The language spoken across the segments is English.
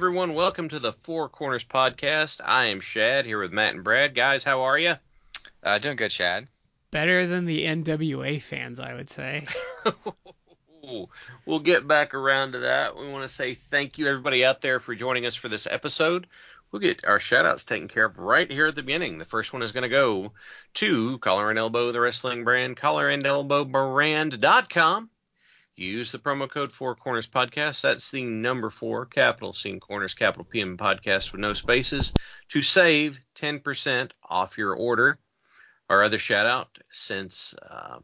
Everyone. Welcome to the Four Corners Podcast. I am Shad here with Matt and Brad. Guys, how are you? Uh, doing good, Shad. Better than the NWA fans, I would say. we'll get back around to that. We want to say thank you, everybody out there, for joining us for this episode. We'll get our shout outs taken care of right here at the beginning. The first one is going to go to Collar and Elbow, the wrestling brand, collarandelbowbrand.com. Use the promo code Four Corners Podcast. That's the number four, capital C Corners, capital PM Podcast with no spaces to save 10% off your order. Our other shout out since uh,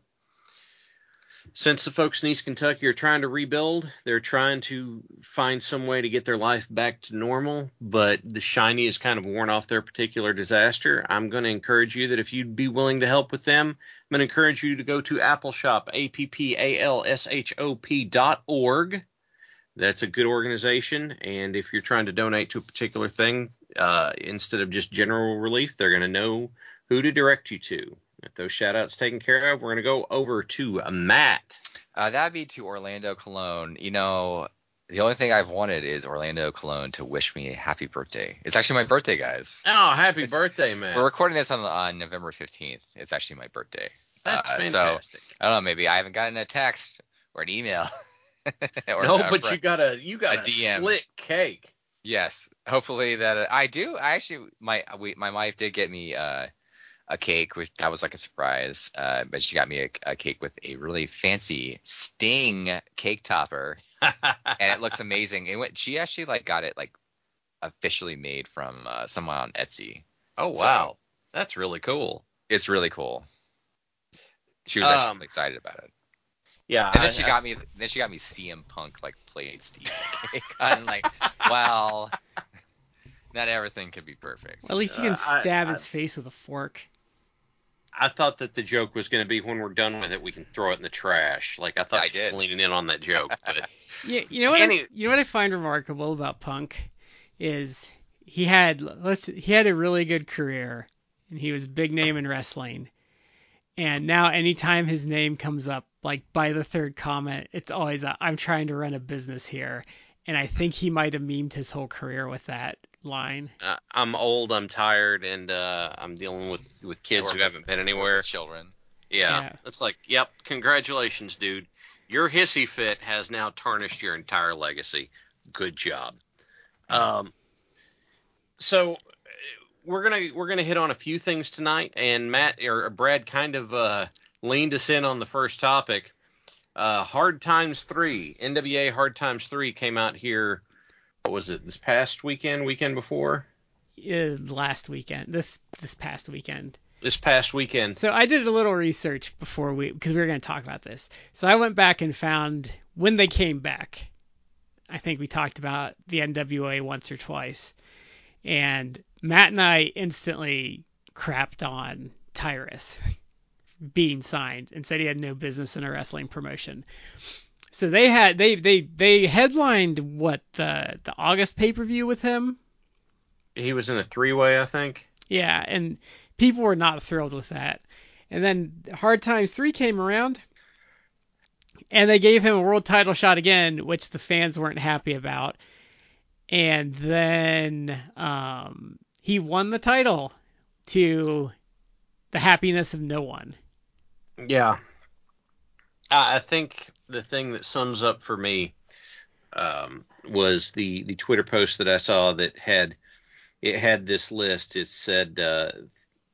since the folks in East Kentucky are trying to rebuild, they're trying to find some way to get their life back to normal, but the shiny is kind of worn off their particular disaster. I'm going to encourage you that if you'd be willing to help with them, I'm going to encourage you to go to Appalshop, A P P A L S H O P dot org. That's a good organization, and if you're trying to donate to a particular thing, uh, instead of just general relief, they're going to know who to direct you to. With those shout outs taken care of, we're going to go over to Matt. Uh, that'd be to Orlando Colón. You know, the only thing I've wanted is Orlando Colón to wish me a happy birthday. It's actually my birthday, guys. Oh, happy it's, birthday, man. We're recording this on, on November 15th. It's actually my birthday. That's uh, fantastic. So, I don't know, maybe I haven't gotten a text or an email. or no, but you got a you got a, a DM. slick cake. Yes, hopefully that uh, I do. I actually my we, my wife did get me uh, a cake, which that was like a surprise. Uh, but she got me a, a, cake with a really fancy Sting cake topper, and it looks amazing. It went. She actually like got it like officially made from uh, someone on Etsy. Oh wow, so, that's really cool. It's really cool. She was actually um, excited about it. Yeah, and then I, she I, got me. Then she got me CM Punk like played Steve cake. I'm like, well, not everything could be perfect. Well, at least you can uh, stab I, his face with a fork. I thought that the joke was going to be when we're done with it, we can throw it in the trash. Like I thought I did. leaning in on that joke. But yeah, you know what? Any- I, you know what I find remarkable about Punk is he had let's he had a really good career and he was a big name in wrestling. And now anytime his name comes up, like by the third comment, it's always i am trying to run a business here. And I think he might have memed his whole career with that line. Uh, I'm old, I'm tired, and uh, I'm dealing with with kids who haven't been anywhere. Children. Yeah, yeah, it's like, yep, congratulations, dude. Your hissy fit has now tarnished your entire legacy. Good job. Um, so we're gonna we're gonna hit on a few things tonight, and Matt or Brad kind of uh, leaned us in on the first topic. Uh, Hard Times Three, NWA Hard Times Three came out here what was it this past weekend weekend before? Uh, last weekend this this past weekend. This past weekend. So i did a little research before we because we were going to talk about this. So i went back and found when they came back. I think we talked about the nwa once or twice. And matt and i instantly crapped on tyrus being signed and said he had no business in a wrestling promotion so they had they they they headlined what the the August pay per view with him. He was in a three way, I think. Yeah, and people were not thrilled with that. And then Hard Times three came around, and they gave him a world title shot again, which the fans weren't happy about. And then um, he won the title to the happiness of no one. Yeah. I think the thing that sums up for me um, was the the Twitter post that I saw that had it had this list. It said uh,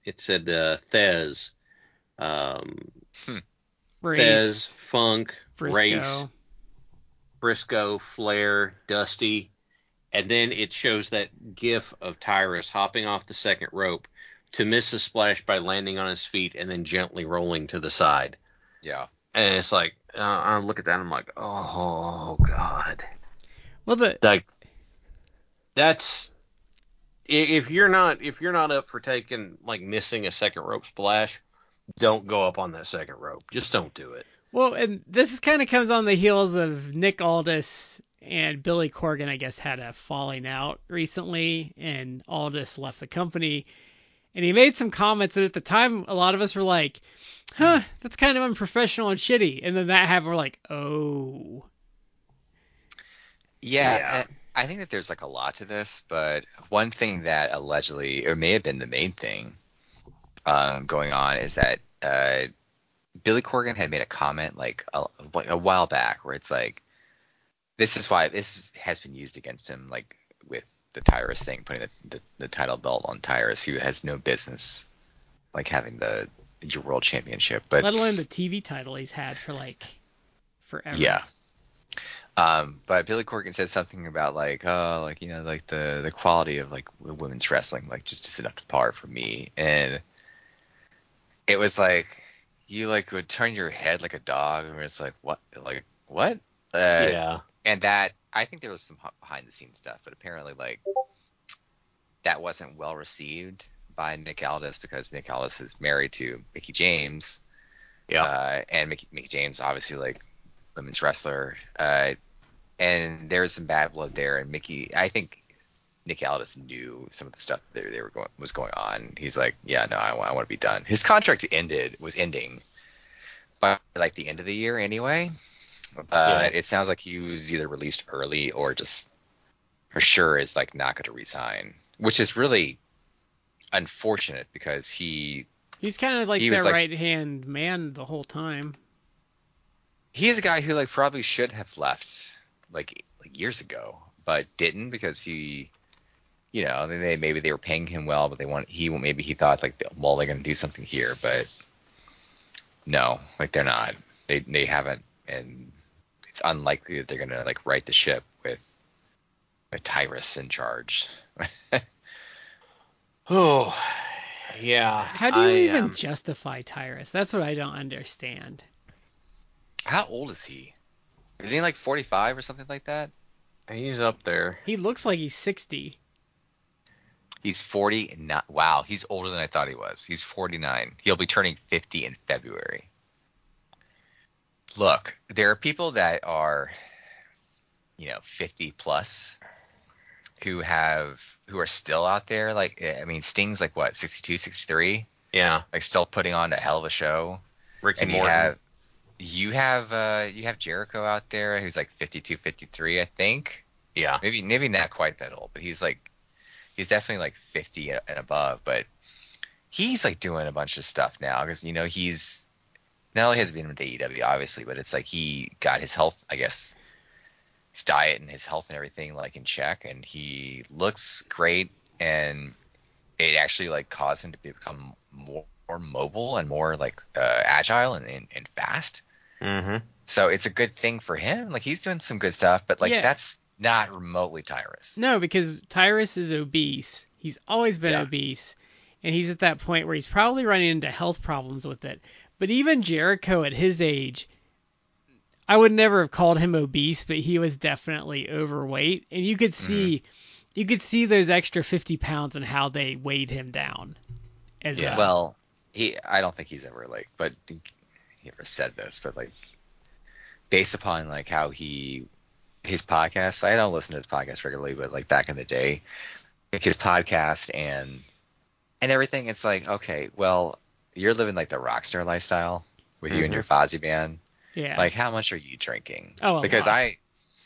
it said uh, Thesz, um, Race, Fez, Funk, Briscoe. Race, Briscoe, Flair, Dusty, and then it shows that gif of Tyrus hopping off the second rope to miss a splash by landing on his feet and then gently rolling to the side. Yeah. And it's like, uh, I look at that and I'm like, oh god, Well, the like that's if you're not if you're not up for taking like missing a second rope splash, don't go up on that second rope. Just don't do it. Well, and this kind of comes on the heels of Nick Aldis and Billy Corgan, I guess, had a falling out recently, and Aldis left the company. And he made some comments that at the time, a lot of us were like, huh, that's kind of unprofessional and shitty. And then that happened, we're like, oh. Yeah, Yeah. uh, I think that there's like a lot to this, but one thing that allegedly, or may have been the main thing um, going on, is that uh, Billy Corgan had made a comment like a, a while back where it's like, this is why this has been used against him, like with the Tyrus thing, putting the, the, the title belt on Tyrus, who has no business like having the your world championship, but Let alone the TV title he's had for like forever. Yeah. Um, but Billy Corgan said something about like, oh, like you know, like the the quality of like the women's wrestling, like just isn't up to par for me. And it was like you like would turn your head like a dog, and it's like what, like what? Uh, yeah. And that I think there was some behind the scenes stuff, but apparently like that wasn't well received by Nick Aldis because Nick Aldis is married to Mickie James. Yeah. Uh, and Mickie, Mickie James, obviously, like women's wrestler. Uh, and there was some bad blood there. And Mickie, I think Nick Aldis knew some of the stuff that they were going was going on. He's like, yeah, no, I, I want to be done. His contract ended was ending by like the end of the year anyway. But it sounds like he was either released early or just for sure is like not going to resign, which is really unfortunate because he He's kind of like He their like- right hand man the whole time. he is a guy who like probably should have left like like years ago, but didn't because he, you know, they maybe they were paying him well, but they want he maybe he thought like well they're gonna do something here, but no, like they're not. They they haven't, and it's unlikely that they're gonna like right the ship with with Tyrus in charge. Oh, yeah. How do you I, even um, justify Tyrus? That's what I don't understand. How old is he? Is he like 45 or something like that? he's up there. He looks like he's 60. He's 40 and not wow, he's older than I thought he was. He's 49. He'll be turning 50 in February. Look, there are people that are you know, 50 plus who have who are still out there like I mean Sting's like what, 62, 63? Yeah. Like still putting on a hell of a show. Ricky and you have you have uh you have Jericho out there who's like 52, 53, I think yeah. maybe maybe not quite that old, but he's like he's definitely like 50 and and above. But he's like doing a bunch of stuff now because you know he's not only has he been with AEW obviously, but it's like he got his health, I guess, his diet and his health and everything like in check, and he looks great, and it actually like caused him to become more, more mobile and more like uh, agile and, and, and fast. Mm-hmm. So it's a good thing for him. Like he's doing some good stuff, but like Yeah. that's not remotely Tyrus. No, because Tyrus is obese. He's always been Yeah. obese. And he's at that point where he's probably running into health problems with it. But even Jericho at his age, I would never have called him obese, but he was definitely overweight. And you could see mm-hmm. you could see those extra 50 pounds and how they weighed him down. As Yeah. a, Well, he I don't think he's ever like, but he ever said this, but like based upon like how he his podcast. I don't listen to his podcast regularly, but like back in the day, like his podcast and and everything, it's like okay, well, you're living like the rock star lifestyle with you and your mm-hmm. Fozzy band. Yeah. Like, how much are you drinking? Oh, a because lot. I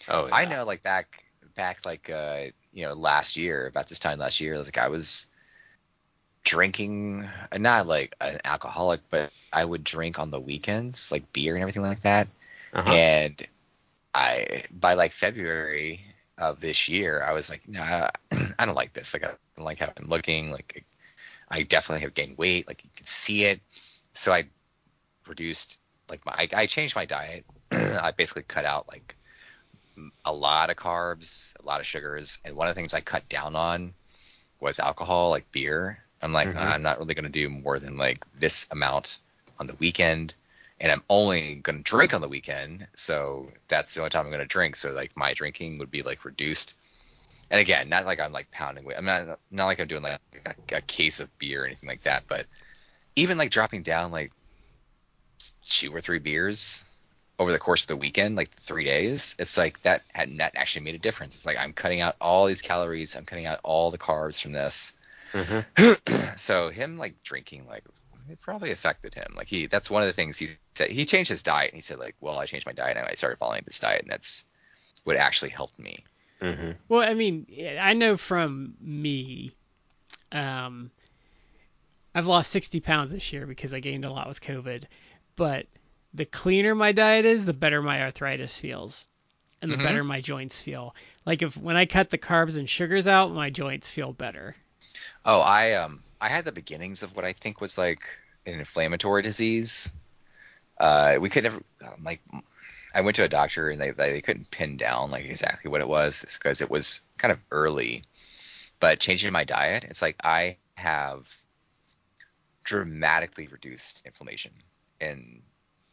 Oh, I know like back back like uh you know last year about this time last year like I was drinking uh, not like an alcoholic but I would drink on the weekends like beer and everything like that Uh-huh. and I by like February of this year I was like no I, I don't like this like I don't like how I'm looking like I definitely have gained weight like you can see it so I reduced like my I, I changed my diet. I basically cut out like a lot of carbs, a lot of sugars, and one of the things I cut down on was alcohol, like beer. I'm like, Mhm. I'm not really gonna do more than like this amount on the weekend, and I'm only gonna drink on the weekend, so that's the only time I'm gonna drink. So like my drinking would be like reduced. And again, not like I'm like pounding. I'm not not like I'm doing like a, a case of beer or anything like that, but even like dropping down like two or three beers over the course of the weekend, like three days, it's like that had that actually made a difference. It's like I'm cutting out all these calories, I'm cutting out all the carbs from this. Mhm. so him like drinking like it probably affected him. Like he that's one of the things he said he changed his diet and he said like, well, I changed my diet and I started following this diet and that's what actually helped me. Mhm. Well, I mean, I know from me, um, I've lost 60 pounds this year because I gained a lot with COVID. But the cleaner my diet is, the better my arthritis feels, and the Mhm. better my joints feel. Like if when I cut the carbs and sugars out, my joints feel better. Oh, I um I had the beginnings of what I think was like an inflammatory disease. Uh, we could never um, like I went to a doctor and they they couldn't pin down like exactly what it was because it was kind of early. But changing my diet, it's like I have dramatically reduced inflammation in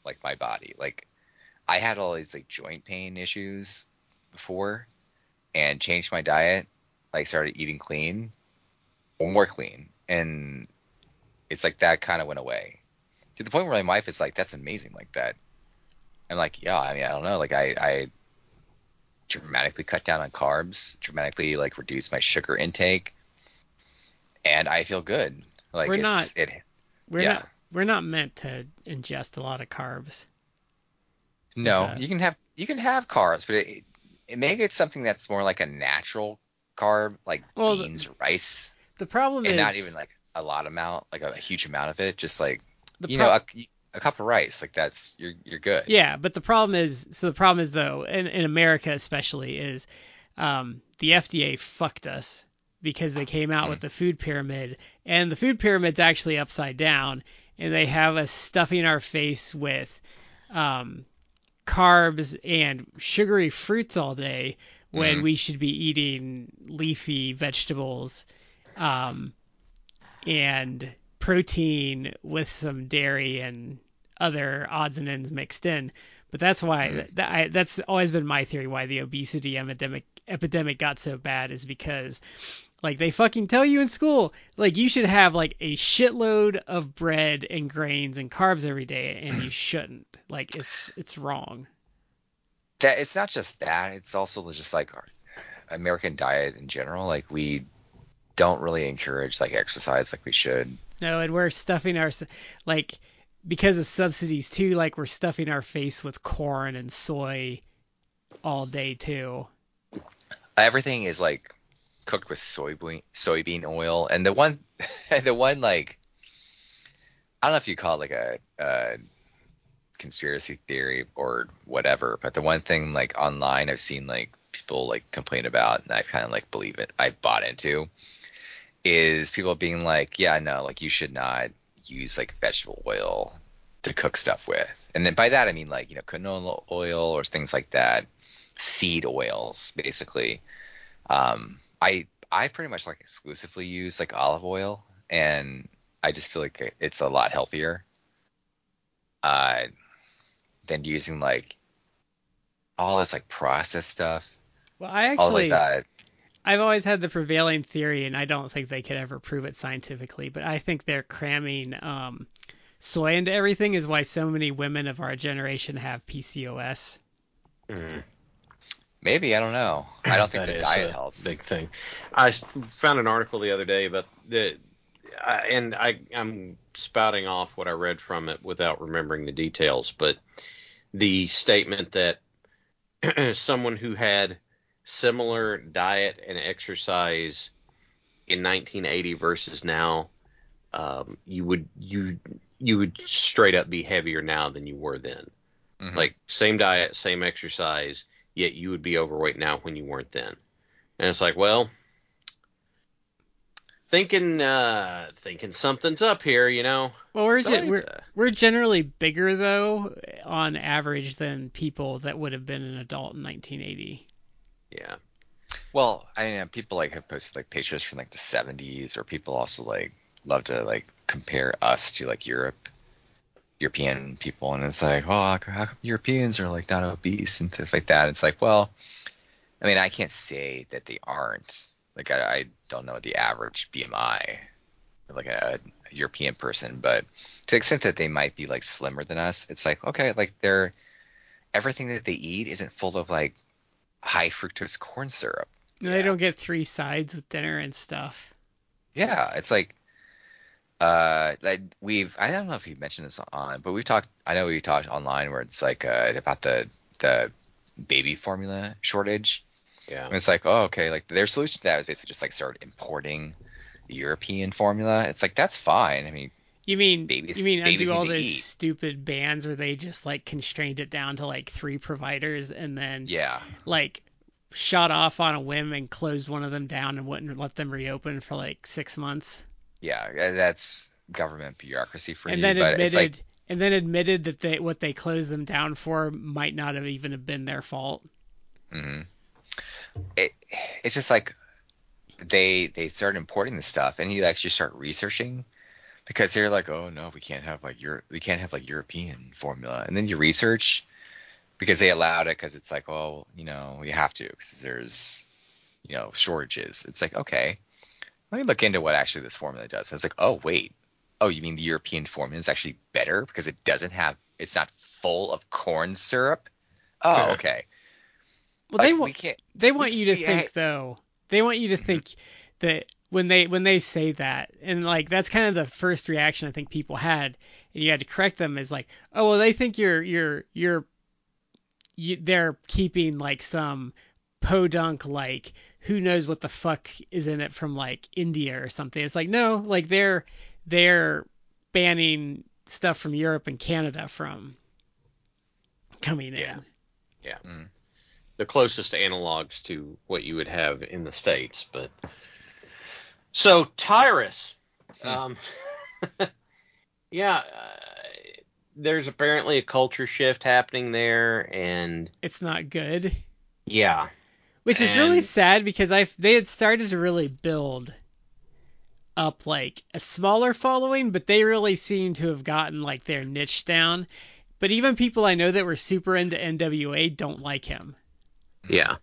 like my body. Like I had all these like joint pain issues before and changed my diet, like started eating clean or more clean and it's like that kind of went away to the point where my wife is like that's amazing like that i'm like yeah i mean i don't know like i i dramatically cut down on carbs dramatically like reduce my sugar intake and i feel good like We're it's not- it We're Yeah. not we're not meant to ingest a lot of carbs. no uh, you can have you can have carbs but it, it maybe it's something that's more like a natural carb like Well, beans or rice The problem and is not even like a lot amount like a, huge amount of it just like the you pro- know, a, a cup of rice, like that's you're you're good. Yeah, but the problem is, so the problem is though, in, in America especially, is um, the FDA fucked us because they came out Mm. with the food pyramid, and the food pyramid's actually upside down, and they have us stuffing our face with um, carbs and sugary fruits all day when Mhm. we should be eating leafy vegetables um, and protein with some dairy and other odds and ends mixed in. But that's why Mhm. that, I, that's always been my theory why the obesity epidemic epidemic got so bad is because like they fucking tell you in school like you should have like a shitload of bread and grains and carbs every day and you shouldn't. Like it's it's wrong. That it's not just that; it's also just like our American diet in general. Like we don't really encourage like exercise like we should. No, and we're stuffing our like because of subsidies too. Like we're stuffing our face with corn and soy all day too. Everything is like cooked with soybean soybean oil, and the one the one like I don't know if you call it like a, a conspiracy theory or whatever, but the one thing like online I've seen like people like complain about, and I kind of like believe it. I bought into is people being like, yeah, no, like you should not use like vegetable oil to cook stuff with, and then by that I mean like you know canola oil or things like that, seed oils basically. Um, I I pretty much like exclusively use like olive oil, and I just feel like it's a lot healthier. Uh, than using like all this like processed stuff, Well, I all actually like that. I've always had the prevailing theory, and I don't think they could ever prove it scientifically, but I think they're cramming um, soy into everything is why so many women of our generation have PCOS. Mhm. Maybe I don't know. I don't think the diet helps. Big thing. I found an article the other day about the, I, and I I'm spouting off what I read from it without remembering the details, but the statement that someone who had similar diet and exercise in 1980 versus now, um, you would you you would straight up be heavier now than you were then. Mhm. Like same diet, same exercise, yet you would be overweight now when you weren't then. And it's like, well, thinking uh thinking something's up here, you know. Well, we're, ge- we're uh, we're generally bigger though, on average, than people that would have been an adult in 1980. Yeah. Well, I mean, people like have posted like pictures from like the 70s, or people also like love to like compare us to like Europe, European people, and it's like, well, how come Europeans are like not obese and stuff like that? It's like, well, I mean, I can't say that they aren't. Like, I, I don't know the average BMI of like a, a European person, but to the extent that they might be like slimmer than us, it's like, okay, like they're everything that they eat isn't full of like high fructose corn syrup. No, They don't get three sides with dinner and stuff. Yeah, it's like uh like we've I don't know if you mentioned this on, but we've talked I know we talked online where it's like uh about the the baby formula shortage. Yeah. And it's like, oh okay, like their solution to that is basically just like start importing European formula. It's like that's fine. I mean, You mean Babies- you mean babies undo all those eat. stupid bans where they just like constrained it down to like three providers and then yeah. like shot off on a whim and closed one of them down and wouldn't let them reopen for like six months. Yeah, uh, that's government bureaucracy for and you, then but admitted it's like and then admitted that they what they closed them down for might not have even have been their fault. hmm It, it's just like they they started importing this stuff, and you actually start researching because they're like, oh no, we can't have like Europe, we can't have like European formula, and then you research because they allowed it because it's like, well, you know, we have to because there's you know shortages. It's like okay, let me look into what actually this formula does. And it's like, oh wait, oh you mean the European formula is actually better because it doesn't have, it's not full of corn syrup. Oh Yeah. okay. Well, they want we can't. they want we- you to we- think though. They want you to Mhm. think that when they when they say that and like that's kind of the first reaction I think people had and you had to correct them is like, "Oh, well they think you're you're you're you, they're keeping like some podunk like who knows what the fuck is in it from like India or something." It's like, "No, like they're they're banning stuff from Europe and Canada from coming in. Yeah. in." the closest analogs to what you would have in the states. But so Tyrus, Hmm. um, yeah, uh, there's apparently a culture shift happening there, and It's not good. yeah, Which is really sad because I they had started to really build up like a smaller following, but they really seem to have gotten like their niche down. But even people I know that were super into NWA don't like him. yeah,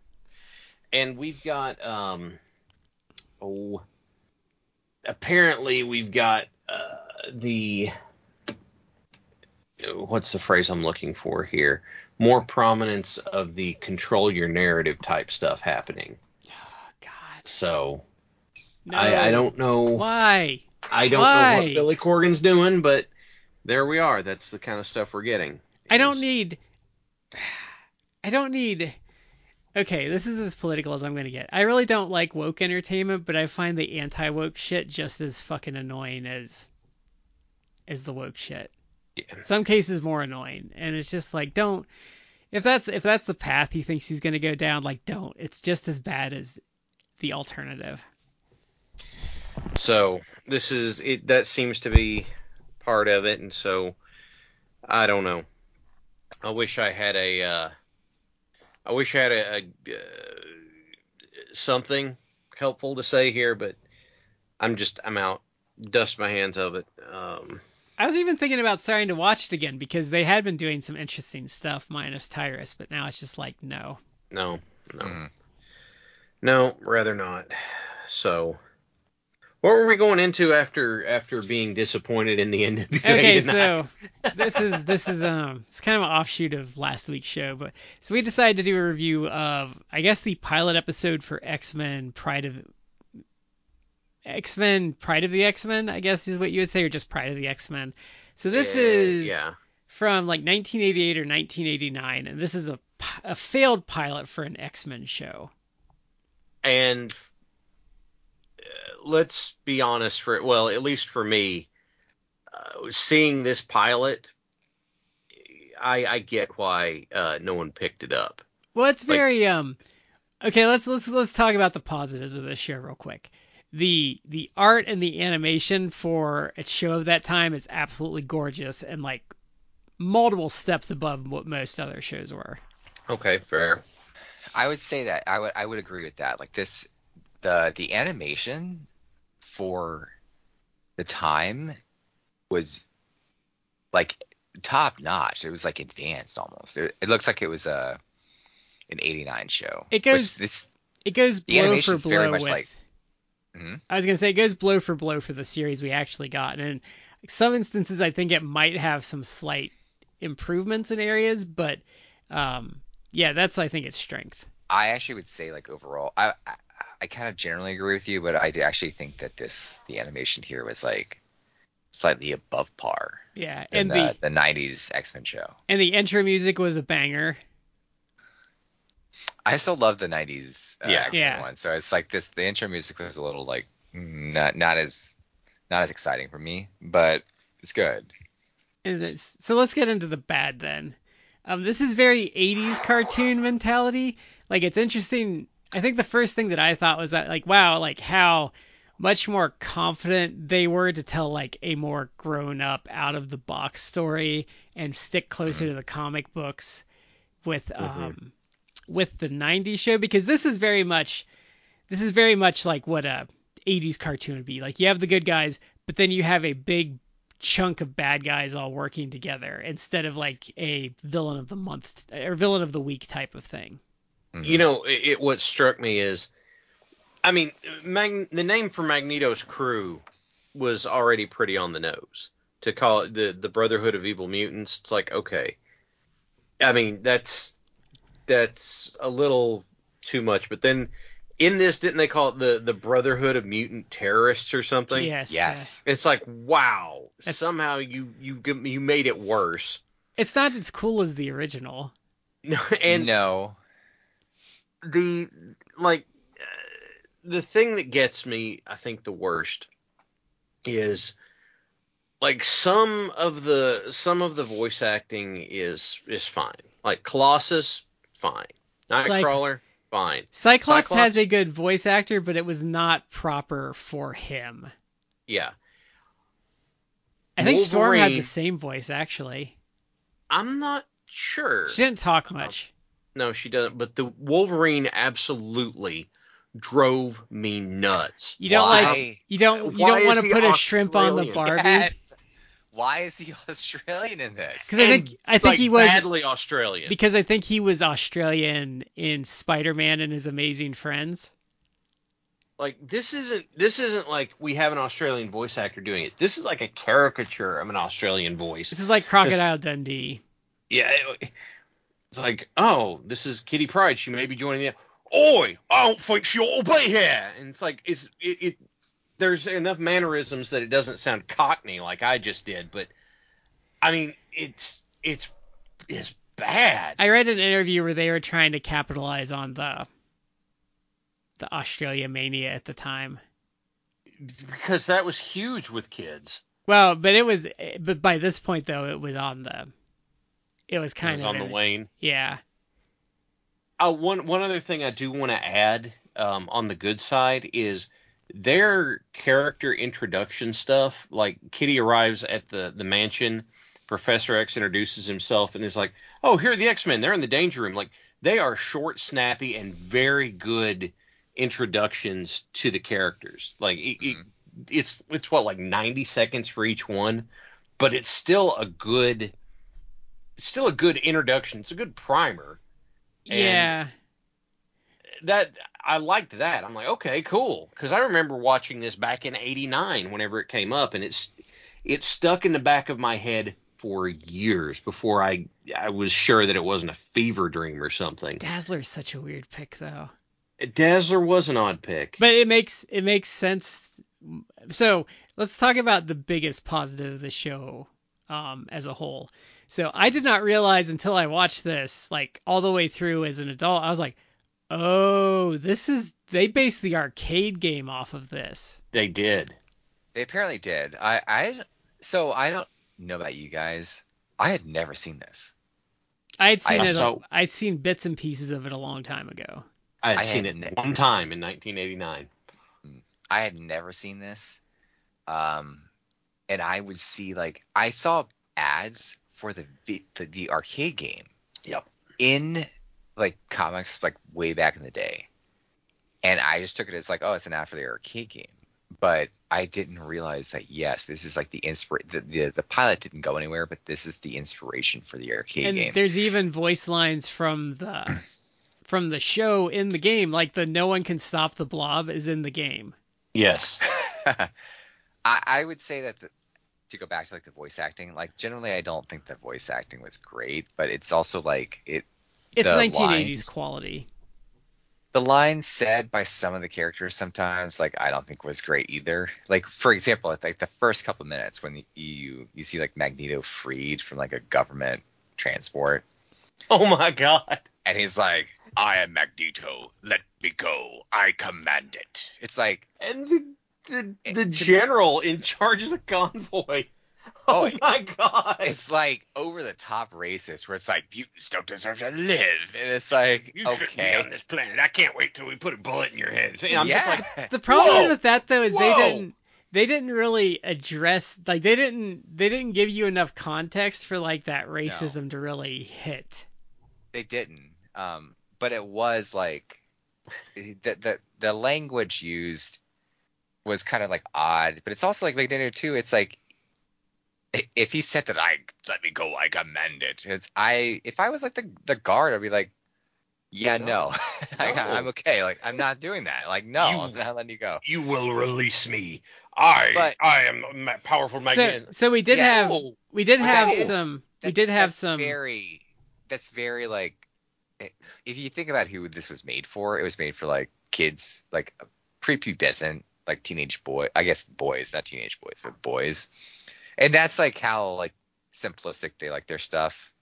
and we've got um, oh, apparently we've got uh, the what's the phrase I'm looking for here? More prominence of the control your narrative type stuff happening. Oh, God. So No. I, I don't know. Why? I don't know what Billy Corgan's doing, but there we are. That's the kind of stuff we're getting. I don't need. I don't need. Okay, this is as political as I'm gonna get. I really don't like woke entertainment, but I find the anti-woke shit just as fucking annoying as as the woke shit. Yeah. Some cases more annoying, and it's just like don't. If that's if that's the path he thinks he's gonna go down, like don't. It's just as bad as the alternative. So this is it. That seems to be part of it, and so I don't know. I wish I had a. Uh, I wish I had a, a uh, something helpful to say here, but I'm just I'm out. Dust my hands of it. Um, I was even thinking about starting to watch it again because they had been doing some interesting stuff minus Tyrus, but now it's just like no. no, no. Mhm. No, rather not. So, what were we going into after after being disappointed in the NWA Okay, tonight? so this is this is um it's kind of an offshoot of last week's show, but so we decided to do a review of I guess the pilot episode for X-Men Pryde of X-Men Pryde of the X-Men, I guess is what you would say, or just Pryde of the X-Men. So this Yeah, is yeah, from like 1988 or 1989, and this is a, a failed pilot for an X-Men show. and uh, let's be honest for well, at least for me, uh, seeing this pilot, I I get why uh, no one picked it up. Well, it's Like- very um. Okay, let's let's let's talk about the positives of this show real quick. The the art and the animation for a show of that time is absolutely gorgeous and like multiple steps above what most other shows were. Okay, fair. I would say that I would I would agree with that. Like this, the the animation for the time was like top notch. It was like advanced almost. It, it looks like it was a an '89 show. It goes- This It goes The blow for blow very much with. like- Mhm. I was gonna say it goes blow for blow for the series we actually got, and in some instances I think it might have some slight improvements in areas, but um, yeah, that's I think its strength. I actually would say like overall, I I, I kind of generally agree with you, but I do actually think that this the animation here was like slightly above par Yeah, and the, the the '90s X Men show. and the intro music was a banger. I still love the '90s uh, Yeah. Yeah. one, so it's like this. The intro music was a little like mm, not not as not as exciting for me, but it's good. And it's, so let's get into the bad then. Um, this is very 80s cartoon mentality. Like it's interesting. I think the first thing that I thought was that like wow, like how much more confident they were to tell like a more grown up out of the box story and stick closer to the comic books with um with the 90s show because this is very much this is very much like what a 80s cartoon would be. Like you have the good guys, but then you have a big chunk of bad guys all working together instead of like a villain of the month or villain of the week type of thing. Mm-hmm. You know, it, it what struck me is, I mean, Mag, the name for Magneto's crew was already pretty on the nose. To call it the the Brotherhood of Evil Mutants, it's like okay. I mean, that's that's a little too much. But then in this, didn't they call it the the Brotherhood of Mutant Terrorists or something? Yes. Yes. It's like wow, That's- somehow you you you made it worse. It's not as cool as the original. No, and no, the like uh, the thing that gets me i think the worst is like some of the some of the voice acting is is fine like colossus fine Cyc- nightcrawler fine Cyclops, Cyclops- has a good voice actor, but it was not proper for him. yeah I think Storm had the same voice actually. I'm not sure She didn't talk um, much. no she doesn't but the wolverine absolutely drove me nuts You don't Why? like you don't you Why don't want to he put a shrimp on the Barbie yes. Why is he Australian in this? because I think I think like he was badly australian because I think he was Australian in Spider-Man and His Amazing Friends. like this isn't this isn't like we have an Australian voice actor doing it. This is like a caricature of an Australian voice. This is like Crocodile Dundee. Yeah, it- it's like oh, this is Kitty Pryde. She may be joining the. Oi, I don't think she ought to be here. And it's like it's it, it. There's enough mannerisms that it doesn't sound Cockney like I just did, but I mean it's it's it's bad. I read an interview where they were trying to capitalize on the the Australia mania at the time. because that was huge with kids. Well, but it was but by this point though it was on the it was It kind was of on the wane. Yeah. Uh, one one other thing I do want to add um, on the good side is their character introduction stuff. Like Kitty arrives at the the mansion, Professor X introduces himself and is like, "Oh, here are the X Men. They're in the danger room." Like they are short, snappy, and very good introductions to the characters. Like it, it, mm-hmm. it's it's what like 90 seconds for each one, but it's still a good. It's still a good introduction. It's a good primer And- yeah. that I liked that. I'm like, okay, cool, because I remember watching this back in '89 whenever it came up, and it's it stuck in the back of my head for years before I I was sure that it wasn't a fever dream or something. Dazzler's such a weird pick though. Dazzler was an odd pick. But it makes it makes sense. So let's talk about the biggest positive of the show um, as a whole. So I did not realize until I watched this, like all the way through as an adult, I was like, oh, this is they based the arcade game off of this. they did. They apparently did. I, I, so I don't know about you guys. I had never seen this. I had seen I it. also- I'd seen bits and pieces of it a long time ago. I had I seen had it ne- one time in 1989. I had never seen this. Um, and I would see like I saw ads for the the, the arcade game. Yep. In like comics like way back in the day. And I just took it as like, oh, it's an ad for the arcade game. But I didn't realize that yes, this is like the inspir the, the the pilot didn't go anywhere, but this is the inspiration for the arcade and game. there's even voice lines from the from the show in the game, like the "No one can stop the blob" is in the game. Yes. I, I would say that the, to go back to like the voice acting, like generally I don't think the voice acting was great, but it's also like it It's The 1980s lines- quality. the line said by some of the characters sometimes like I don't think was great either. Like for example, like the first couple minutes when you you see like Magneto freed from like a government transport oh my god. and he's like, "I am Magneto. Let me go. I command it." It's like And the the, the general in charge of the convoy. Oh, Oh, my god. it's like over the top racist where it's like mutants don't deserve to live and it's like You shouldn't be okay on this planet. I can't wait till we put a bullet in your head. And I'm yeah just like, The problem Whoa! with that though is they didn't they didn't really address like they didn't they didn't give you enough context for like that racism to really hit. they didn't um but it was like the the, the language used was kind of like odd but it's also like Magneto too it's like i- if he said that I let me go I command it it's I if I was like the the guard I'd be like yeah no, No. I, I'm okay like I'm not doing that like no You- I'm not letting you go you will release me. I But- I am a ma- powerful So magnet. so we did Yes. have Oh, we did But have that is- some we did have some very that's very like eh, if you think about who this was made for it was made for like kids like prepubescent like teenage boy i guess boys not teenage boys but boys and that's like how like simplistic they like their stuff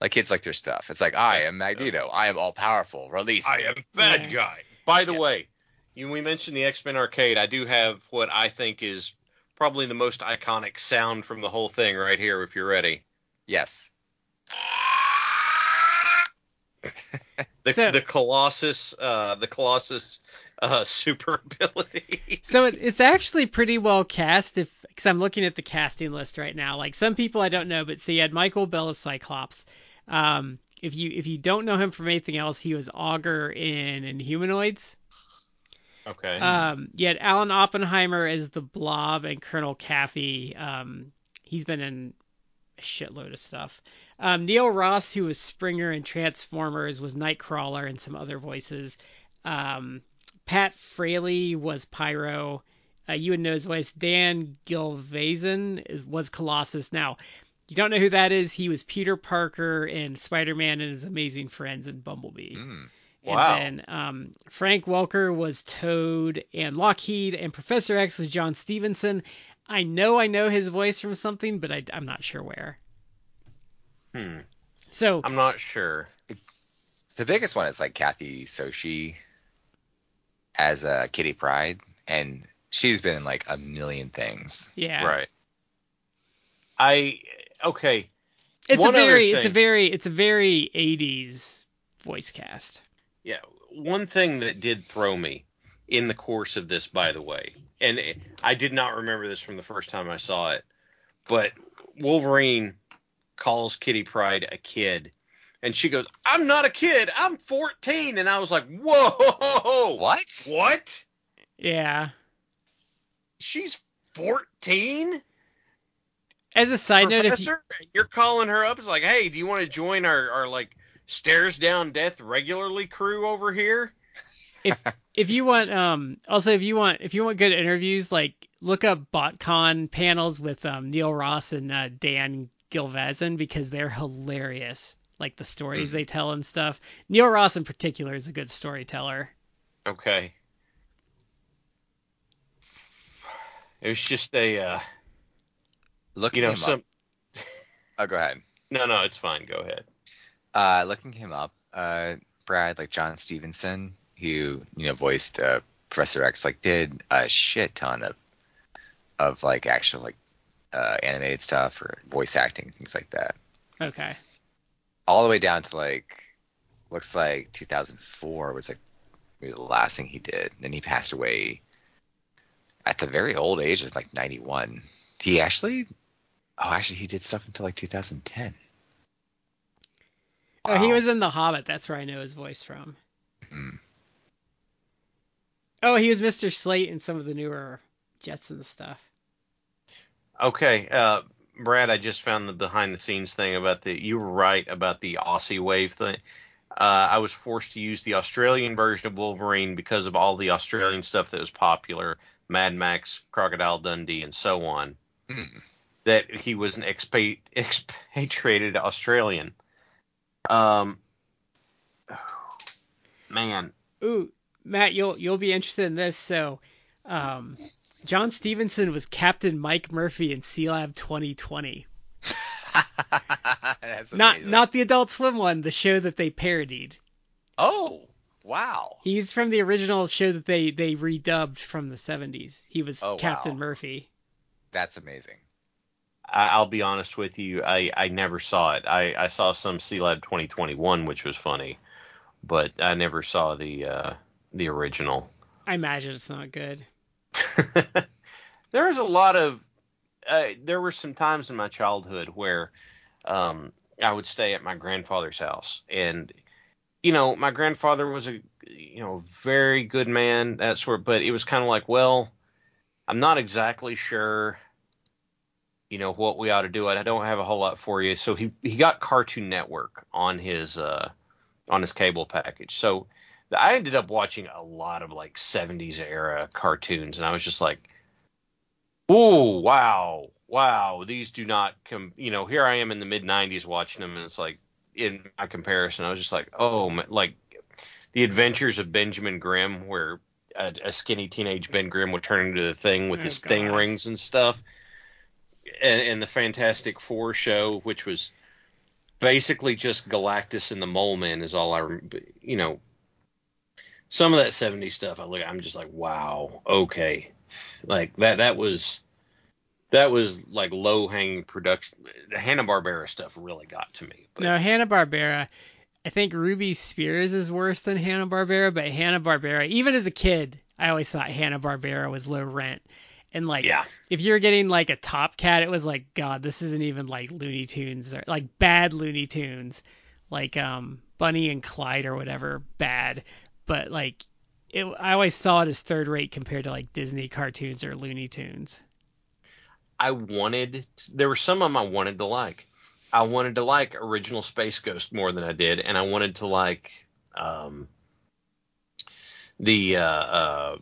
like kids like their stuff it's like i am magneto i am all powerful release I am bad Yeah. guy. By the Yeah. way, you we mentioned the X Men arcade. I do have what I think is probably the most iconic sound from the whole thing right here. If you're ready, yes the So- the Colossus, uh, the Colossus uh, super ability. So it, it's actually pretty well cast. If because I'm looking at the casting list right now, like some people I don't know, but so you had Michael Bell as Cyclops. Um, if you if you don't know him from anything else, he was Augur in Inhumanoids. Okay. Um, you had Alan Oppenheimer as the Blob and Colonel Caffey. Um, he's been in a shitload of stuff. Um, Neil Ross, who was Springer in Transformers, was Nightcrawler and some other voices. Um, Pat Fraley was Pyro. Uh, you would know his voice. Dan Gilvezan is, was Colossus. Now, you don't know who that is. He was Peter Parker in Spider-Man and His Amazing Friends and Bumblebee. Mm. Wow. And then um, Frank Welker was Toad, and Lockheed, and Professor X was John Stephenson. I know I know his voice from something, but I, I'm not sure where. hmm. So I'm not sure. the biggest one is like Kathy Soucie as uh, Kitty Pryde and she's been in like a million things yeah, Right. I okay. It's One a very, it's a very, it's a very 80s voice cast. Yeah, one thing that did throw me in the course of this, by the way, and it, I did not remember this from the first time I saw it, but Wolverine calls Kitty Pryde a kid, and she goes, "I'm not a kid, I'm 14," and I was like, "Whoa, what What? Yeah. She's 14?" As a side note, if you, Professor, you're calling her up. It's like, hey, do you want to join our, our like stairs down death regularly crew over here? If you want, um, also if you want, if you want good interviews, like look up BotCon panels with um, Neil Ross and uh, Dan Gilvezan because they're hilarious. Like the stories they tell and stuff. Neil Ross in particular is a good storyteller. Okay. It was just a, uh, looking you know, him some. up oh go ahead No, no, it's fine. Go ahead. uh looking him up uh brad like John Stephenson who you know voiced uh professor x like did a shit ton of of like actual like uh animated stuff or voice acting things like that Okay. all the way down to like looks like 2004 was like maybe the last thing he did. Then he passed away at the very old age of like 91. He actually, oh, actually, he did stuff until like 2010. Oh, he was in The Hobbit. That's where I know his voice from. Mm. Oh, he was Mr. Slate in some of the newer Jetson stuff. Okay, uh, Brad, I just found the behind the scenes thing about the. You were right about the Aussie wave thing. Uh, I was forced to use the Australian version of Wolverine because of all the Australian stuff that was popular, Mad Max, Crocodile Dundee, and so on. Mm. That he was an expa- expatriated Australian. Um, man, Ooh, Matt, you'll you'll be interested in this. So, um, John Stephenson was Captain Mike Murphy in Sealab 2020. That's Not amazing. not the Adult Swim one, the show that they parodied. Oh, wow. He's from the original show that they they redubbed from the 70s. He was Oh, Captain wow. Murphy. That's amazing. I, I'll be honest with you, I, I never saw it. I, I saw some Sealab 2021, which was funny, but I never saw the uh, the original. I imagine it's not good. there was a lot of uh, there were some times in my childhood where um, I would stay at my grandfather's house, and you know, my grandfather was a you know very good man, that sort. But it was kind of like, well, I'm not exactly sure, you know, what we ought to do. I don't have a whole lot for you. So he he got Cartoon Network on his uh on his cable package. So I ended up watching a lot of like 70s era cartoons, and I was just like, "Ooh, wow, wow, these do not come." You know, here I am in the mid 90s watching them, and it's like in my comparison, I was just like, "Oh, ma- like the Adventures of Benjamin Grimm, where a, a skinny teenage Ben Grimm would turn into the thing with Oh, his God. thing rings and stuff." And, and the Fantastic Four show, which was basically just Galactus and the Mole Man, is all I, you know, some of that 70s stuff I look I'm just like wow okay like that that was that was like low hanging production the Hanna-Barbera stuff really got to me but No, Hanna Barbera. I think Ruby Spears is worse than Hanna Barbera, but Hanna Barbera, even as a kid, I always thought Hanna Barbera was low rent. And like, yeah if you're getting like a Top Cat, it was like, God, this isn't even like Looney Tunes or like bad Looney Tunes, like um Bunny and Clyde or whatever, bad. But like, it, I always saw it as third rate compared to like Disney cartoons or Looney Tunes. I wanted there were some of them I wanted to like I wanted to like original Space Ghost more than I did and I wanted to like um the uh uh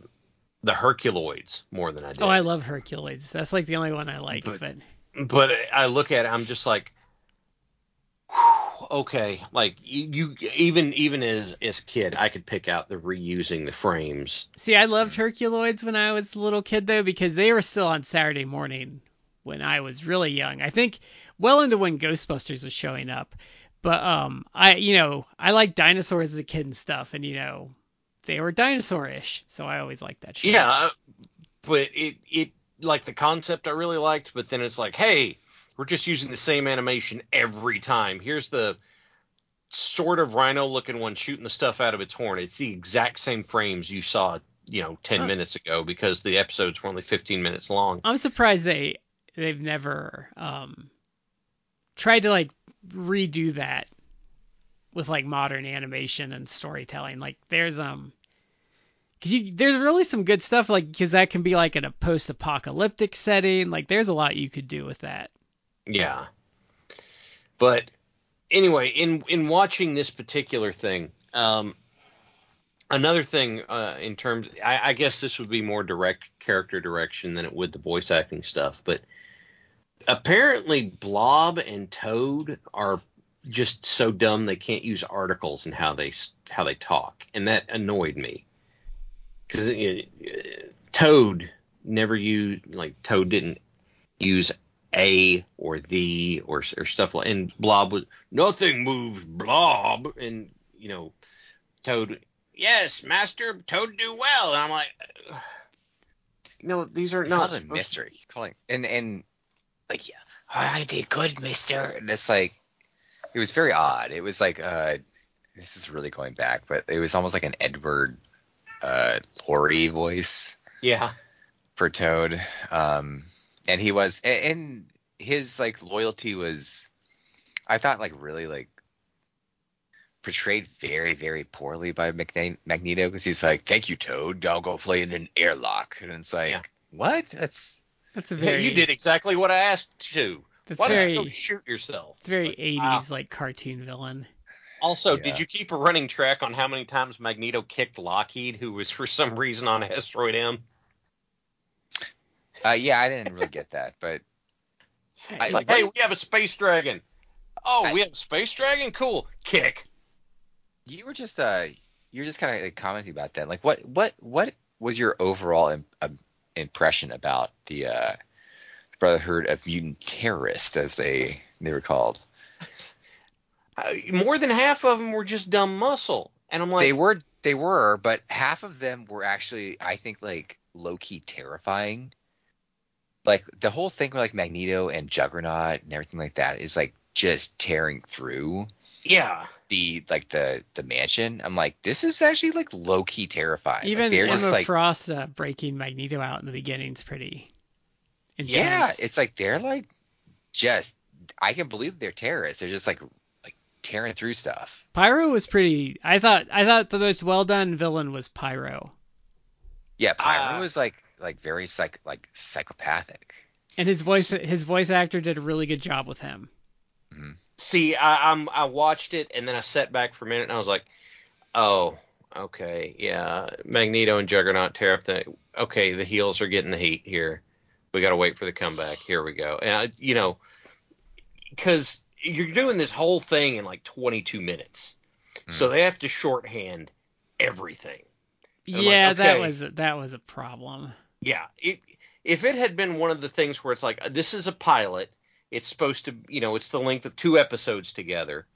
the Herculoids more than I did Oh, I love Hercules. That's like the only one I like. But- But, but I look at it, I'm just like, okay, like you, you even even as as a kid, I could pick out the reusing the frames. see, I loved Herculoids when I was a little kid though because they were still on Saturday morning when I was really young. I think well into when Ghostbusters was showing up. But um, I you know I liked dinosaurs as a kid and stuff, and you know they were dinosaur-ish, so I always liked that show. Yeah, but it it like the concept I really liked, but then it's like, hey, we're just using the same animation every time. Here's the sort of rhino looking one shooting the stuff out of its horn. It's the exact same frames you saw, you know, 10 Huh. minutes ago because the episodes were only 15 minutes long. I'm surprised they they've never um tried to like redo that with like modern animation and storytelling. Like there's um cuz you there's really some good stuff like cuz that can be like in a post-apocalyptic setting. Like there's a lot you could do with that. Yeah. But anyway, in in watching this particular thing, um, another thing uh, in terms, I, I guess this would be more direct character direction than it would the voice acting stuff. But apparently, Blob and Toad are just so dumb they can't use articles in how they how they talk, and that annoyed me because Toad never used like Toad didn't use a or the or or stuff like and blob was nothing moves blob and you know toad yes master toad do well and i'm like "Ugh." no these are not it supposed to- mystery. Calling and and like yeah, I did good, Mister. And it's like it was very odd. It was like uh, this is really going back, but it was almost like an Edward uh Laurie voice. yeah for Toad. Um, and he was, and his like loyalty was, I thought like really like portrayed very very poorly by Magneto because he's like, "Thank you, Toad. I'll go play in an airlock," and it's like, Yeah. what? That's That's a Yeah, very you did exactly what I asked you to. That's Why don't you go shoot yourself? it's very Like, 80s wow. like cartoon villain. Also, Yeah. did you keep a running track on how many times Magneto kicked Lockheed, who was for some reason on Asteroid M? Uh, yeah, I didn't really get that, but I- like, hey, we have a space dragon. Oh, I- we have a space dragon? Cool. Kick. you were just uh, you were just kind of like commenting about that. Like, what what what was your overall Im- um, impression about the uh, Brotherhood of Mutant Terrorists, as they they were called? Uh, more than half of them were just dumb muscle. And I'm like, they were they were, but half of them were actually I think like low key terrifying. Like the whole thing with like Magneto and Juggernaut and everything like that is like just tearing through yeah. the like the the mansion. I'm like, this is actually like low key terrifying. Like, Even they're Emma just like Frost uh, breaking Magneto out in the beginning is pretty intense. yeah, it's like they're like just I can believe they're terrorists. They're just like like tearing through stuff. Pyro was pretty. I thought I thought the most well done villain was Pyro, Yeah, Pyro Uh, was like like very psych like psychopathic. and his voice his voice actor did a really good job with him. See, I, I'm I watched it and then I sat back for a minute and I was like, oh, okay, yeah, Magneto and Juggernaut tear up the. Okay, the heels are getting the heat here. We got to wait for the comeback. Here we go. And I, you know, because you're doing this whole thing in like 22 minutes, so they have to shorthand everything. I'm like, yeah, that okay. was that was a problem. Yeah, it, if it had been one of the things where it's like uh, this is a pilot, it's supposed to, you know, it's the length of two episodes together.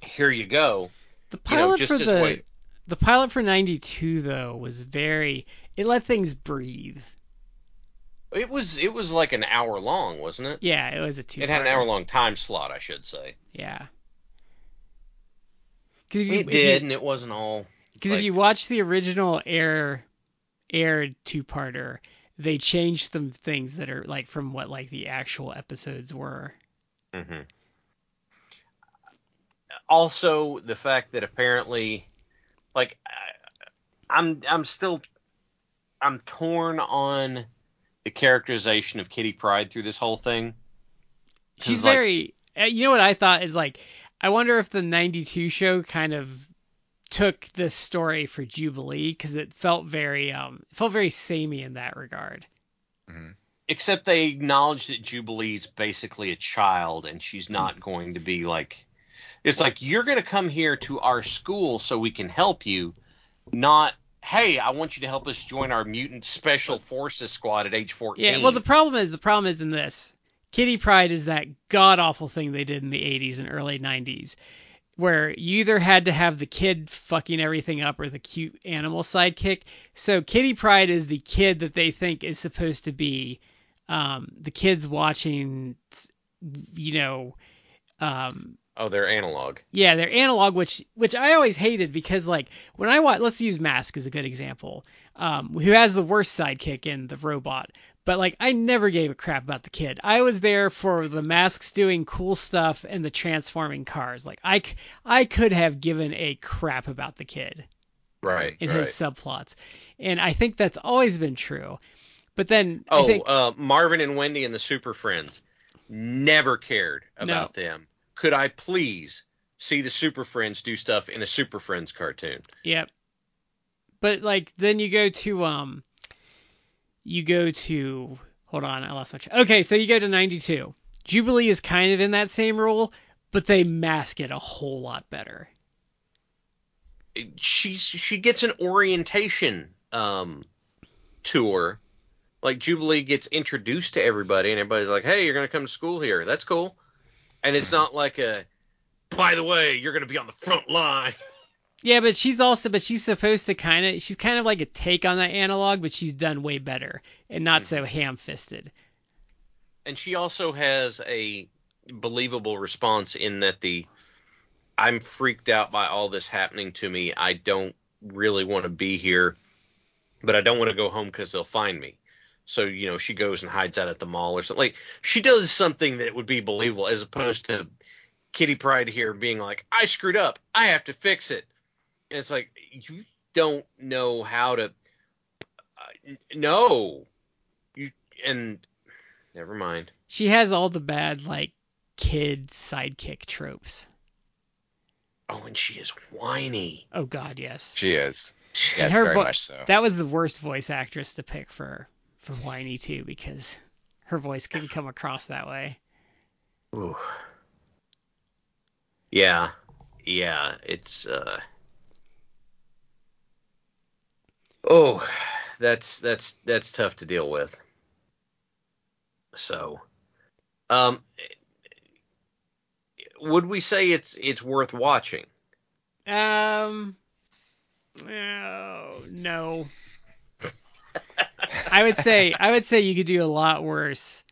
Here you go. The You know, pilot just for as the way- the pilot for '92 though was very. It let things breathe. It was it was like an hour long, wasn't it? Yeah, it was a two. It had an hour long time slot, I should say. Yeah. If you, It if you- did, and it wasn't all. Because Like- if you watch the original Air Air two parter, they changed some things that are like from what like the actual episodes were. hmm Also, the fact that apparently, like, I'm I'm still I'm torn on the characterization of Kitty Pryde through this whole thing. She's like- very. uh, You know what I thought is like. I wonder if the '92 show kind of took this story for Jubilee because it felt very um it felt very samey in that regard. except they acknowledge that Jubilee's basically a child and she's Hmm. not going to be like it's like you're going to come here to our school so we can help you not hey I want you to help us join our mutant special forces squad at age 14 Yeah, well the problem is the problem is in this. Kitty Pryde is that god awful thing they did in the 80s and early 90s where you either had to have the kid fucking everything up or the cute animal sidekick. So Kitty Pryde is the kid that they think is supposed to be um, the kids watching you know um, oh they're analog yeah, they're analog, which which I always hated because like when I watch, let's use Mask as a good example, um, who has the worst sidekick in the robot. But like I never gave a crap about the kid. I was there for the masks doing cool stuff and the transforming cars. Like I, I could have given a crap about the kid right in his subplots, and I think that's always been true. But then I oh think uh, Marvin and Wendy and the Super Friends never cared about them could I please see the Super Friends do stuff in a Super Friends cartoon Yep. But like then you go to um you go to hold on, I lost my tra- Okay, so you go to 92. Jubilee is kind of in that same role, but they mask it a whole lot better. she's she gets an orientation um tour. Like jubilee gets introduced to everybody and everybody's like hey you're gonna come to school here. That's cool. And it's not like a by the way you're gonna be on the front line Yeah, but she's also but she's supposed to kind of she's kind of like a take on that analog, but she's done way better and not so mm-hmm. ham-fisted. and she also has a believable response in that the i'm freaked out by all this happening to me i don't really want to be here but I don't want to go home because they'll find me. So you know, she goes and hides out at the mall or something. Like she does something that would be believable, as opposed to Kitty Pryde here being like, "I screwed up, I have to fix it." And it's like you don't know how to. Uh, no, you and never mind. She has all the bad like kid sidekick tropes. Oh, and she is whiny. Oh God, yes. She is. And Yes, her very vo- much so. That was the worst voice actress to pick for for whiny too, because her voice can come across that way. Ooh. Yeah, yeah, it's uh. Oh, that's that's that's tough to deal with. So, um, would we say it's it's worth watching? Um, oh, no. I would say I would say you could do a lot worse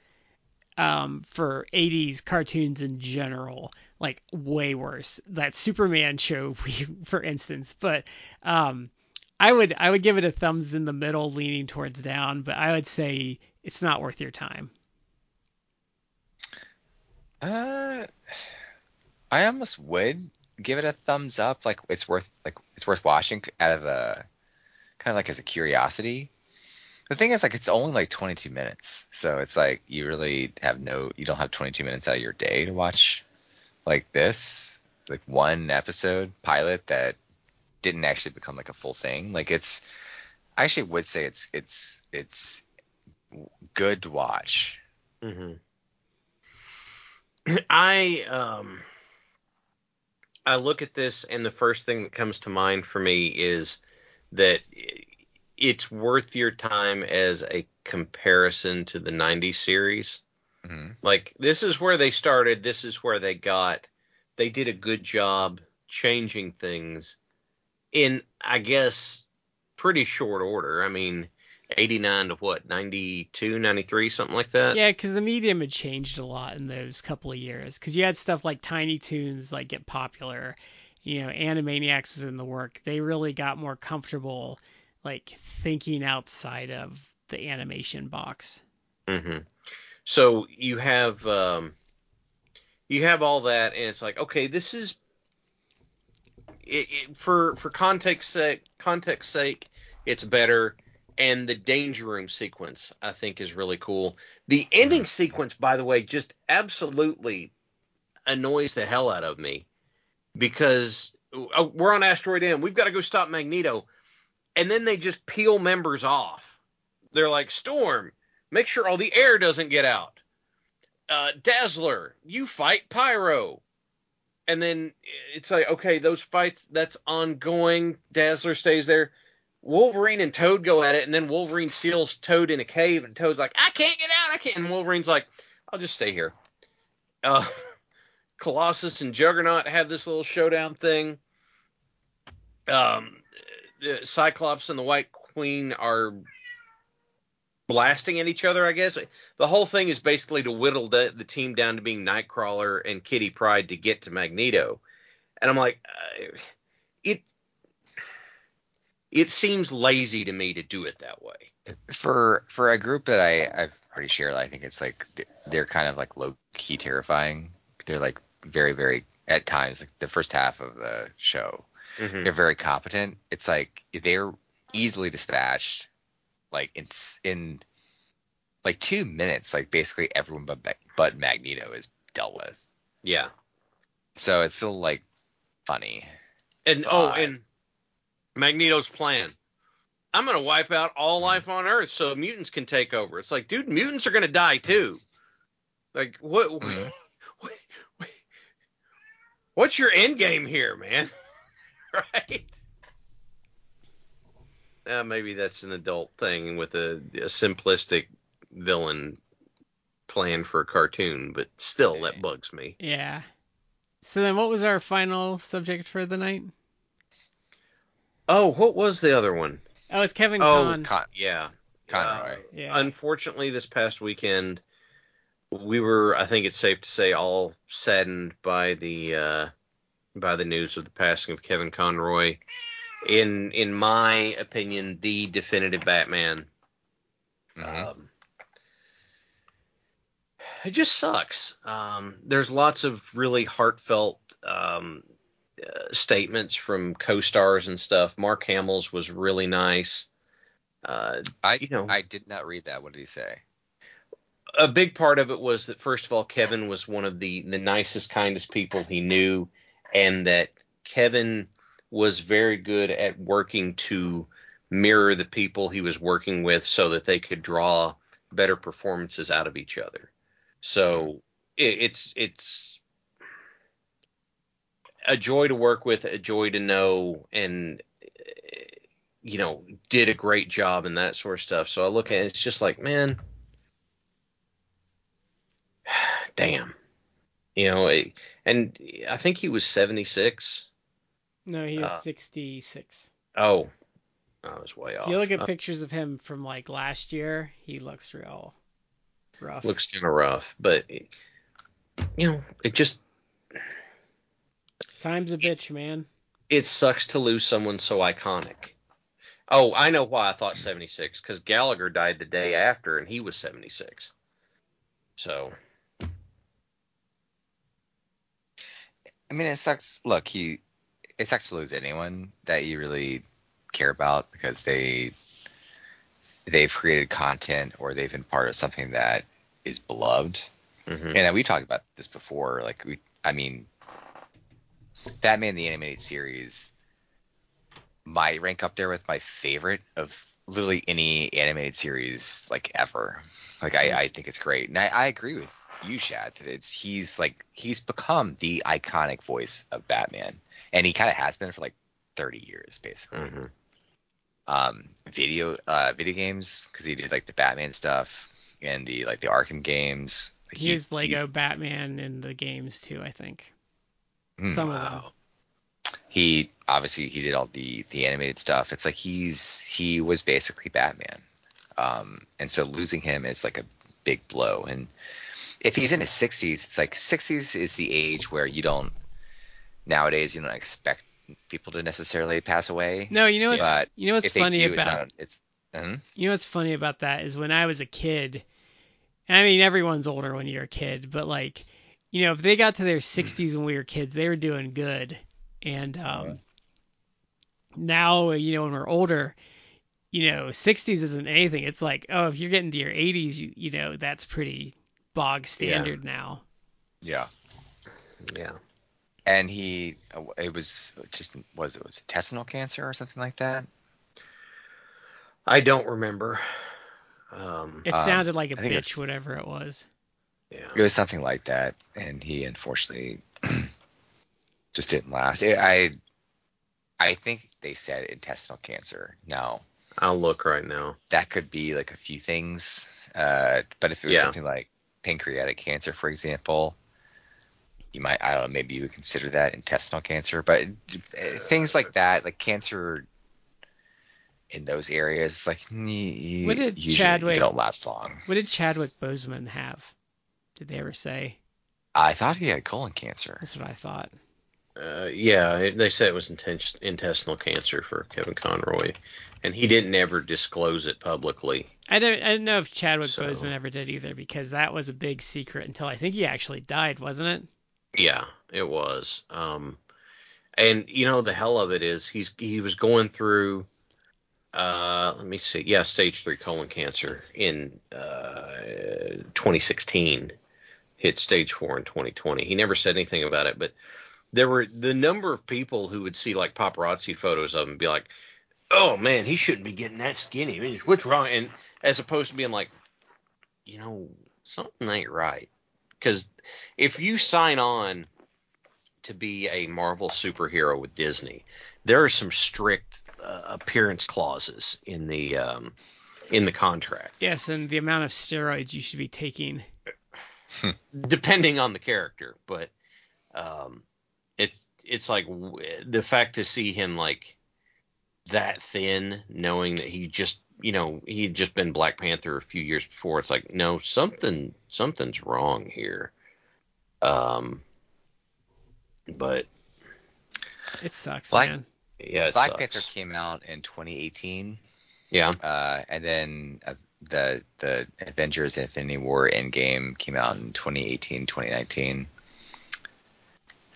um, for 80s cartoons in general, like way worse. That Superman show, for instance. But um, I would I would give it a thumbs in the middle, leaning towards down. But I would say it's not worth your time. Uh, I almost would give it a thumbs up. Like it's worth like it's worth watching out of a kind of like as a curiosity. The thing is like it's only like 22 minutes, so it's like you really have no you don't have 22 minutes out of your day to watch like this like one episode pilot that didn't actually become like a full thing. Like it's I actually would say it's it's it's good to watch. Mm-hmm. I um I look at this and the first thing that comes to mind for me is that it's worth your time as a comparison to the 90s series. Mhm. Like this is where they started, this is where they got. They did a good job changing things in I guess pretty short order. I mean 89 to what 92 93 something like that Yeah, because the medium had changed a lot in those couple of years. Because you had stuff like Tiny Toons like get popular, you know, Animaniacs was in the work. They really got more comfortable, like thinking outside of the animation box. hmm So you have um, you have all that, and it's like, okay, this is it, it, for for context sake. Context sake, it's better. And the danger room sequence, I think, is really cool. The ending sequence, by the way, just absolutely annoys the hell out of me because oh, we're on Asteroid M. We've got to go stop Magneto, and then they just peel members off. They're like, Storm, make sure all the air doesn't get out. Uh, Dazzler, you fight Pyro. And then it's like, okay, those fights, that's ongoing. Dazzler stays there. Wolverine and Toad go at it, and then Wolverine steals Toad in a cave, and Toad's like, I can't get out, I can't. And Wolverine's like, I'll just stay here. Uh, Colossus and Juggernaut have this little showdown thing. Um, the Cyclops and the White Queen are blasting at each other, I guess. The whole thing is basically to whittle the, the team down to being Nightcrawler and Kitty Pryde to get to Magneto. And I'm like, uh, it it seems lazy to me to do it that way. for for a group that I I've already shared, I think it's like they're kind of like low key terrifying. They're like very very at times like the first half of the show Mm-hmm. they're very competent. It's like they're easily dispatched, like in in like two minutes. Like basically everyone but but Magneto is dealt with. Yeah. So it's still like funny. And oh, and Magneto's plan. I'm gonna wipe out all life on Earth so mutants can take over. It's like, dude, mutants are gonna die too. Like, what? Mhm. what- what's your end game here, man? right? Uh, maybe that's an adult thing with a, a simplistic villain plan for a cartoon, but still, that bugs me. Yeah. So then, what was our final subject for the night? Oh, what was the other one? Oh, it's Kevin Oh, Kahn. Con- Yeah. Conroy. Uh, Yeah. Unfortunately, this past weekend, we were, I think it's safe to say, all saddened by the uh, by the news of the passing of Kevin Conroy. In in my opinion, the definitive Batman. Mhm. Um, it just sucks. Um, there's lots of really heartfelt um, uh, statements from co-stars and stuff. Mark Hamill's was really nice. Uh, I you know- I did not read that. What did he say? a big part of it was that first of all, Kevin was one of the the nicest, kindest people he knew, and that Kevin was very good at working to mirror the people he was working with, so that they could draw better performances out of each other. So it, it's it's a joy to work with, a joy to know, and you know, did a great job and that sort of stuff. So I look at it, it's just like, man, damn. You know, it- and I think he was 76. No, he was Uh, 66. Oh, I was way off. If you look at Uh, pictures of him from like last year, he looks real rough. looks kind of rough, but it- you know, it just Time's a bitch, man. it sucks to lose someone so iconic. Oh, I know why I thought 76 because Gallagher died the day after and he was 76. So I mean, it sucks. Look, he it sucks to lose anyone that you really care about because they they've created content or they've been part of something that is beloved. mhm. And we talked about this before. Like we, I mean, Batman the animated series might rank up there with my favorite of literally any animated series like ever. Like I, I think it's great, and I, I agree with you, Shad. That it's he's like he's become the iconic voice of Batman, and he kind of has been for like 30 years basically Mhm. um, video uh, video games because he did like the Batman stuff and the like the Arkham games. Like, He used Lego he's- Batman in the games too, I think. Hmm. Some of them. Wow. He obviously he did all the the animated stuff. It's like he's he was basically Batman, um, and so losing him is like a big blow. And if he's in his 60s, it's like 60s is the age where you don't nowadays you don't expect people to necessarily pass away. No, you know what's But you know what's funny do, about it's not. It's mhm. you know what's funny about that is when I was a kid. I mean, everyone's older when you're a kid, but like, you know, if they got to their 60s when we were kids, they were doing good. And um, now, you know, when we're older, you know, 60s isn't anything. It's like, oh, if you're getting to your 80s, you, you know, that's pretty bog standard now. yeah. Yeah. And he uh, it was just was it was intestinal cancer or something like that I don't remember. Um, It Um, sounded like a bitch, it's- whatever it was. yeah. it was something like that and he unfortunately just didn't last it, i i think they said intestinal cancer No, I'll look right now. that could be like a few things uh but if it was Yeah. something like pancreatic cancer for example you might i don't know maybe you would consider that intestinal cancer but uh, things like that like cancer in those areas like you, What did usually Chadwick- don't last long What did Chadwick Boseman have? Did they ever say? I thought he had colon cancer. That's what I thought. Uh, yeah, they said it was inten- intestinal cancer for Kevin Conroy, and he didn't ever disclose it publicly. I don't, I don't know if Chadwick So- Boseman ever did either because that was a big secret until I think he actually died, wasn't it? Yeah, it was. Um, and you know the hell of it is he's he was going through. Uh, let me see. Yeah, stage three colon cancer in uh 2016. Hit stage four in 2020. He never said anything about it, but there were the number of people who would see like paparazzi photos of him and be like, "Oh man, he shouldn't be getting that skinny. What's wrong?" And as opposed to being like, you know, something ain't right. Because if you sign on to be a Marvel superhero with Disney, there are some strict uh, appearance clauses in the um, in the contract, Yes, and the amount of steroids you should be taking. depending on the character. But um, it's it's like w- the fact to see him like that thin, knowing that he just you know he had just been Black Panther a few years before. It's like no something something's wrong here. Um, but It sucks, Like- man. Yeah, it Black sucks. Panther came out in 2018, Yeah. uh, and then uh, the the Avengers: Infinity War Endgame came out in 2018, 2019.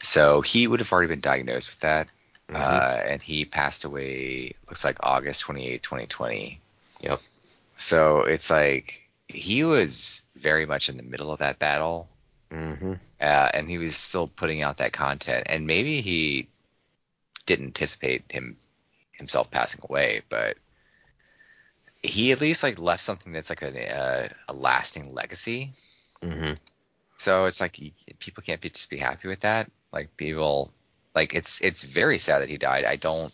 So he would have already been diagnosed with that, Mhm. uh, and he passed away. Looks like August 28, 2020. Yep. So it's like he was very much in the middle of that battle, Mm-hmm. uh, and he was still putting out that content. And maybe he didn't anticipate him himself passing away, but he at least like left something that's like a a, a lasting legacy. Mm-hmm. So it's like people can't be, just be happy with that. Like people, like it's it's very sad that he died. I don't.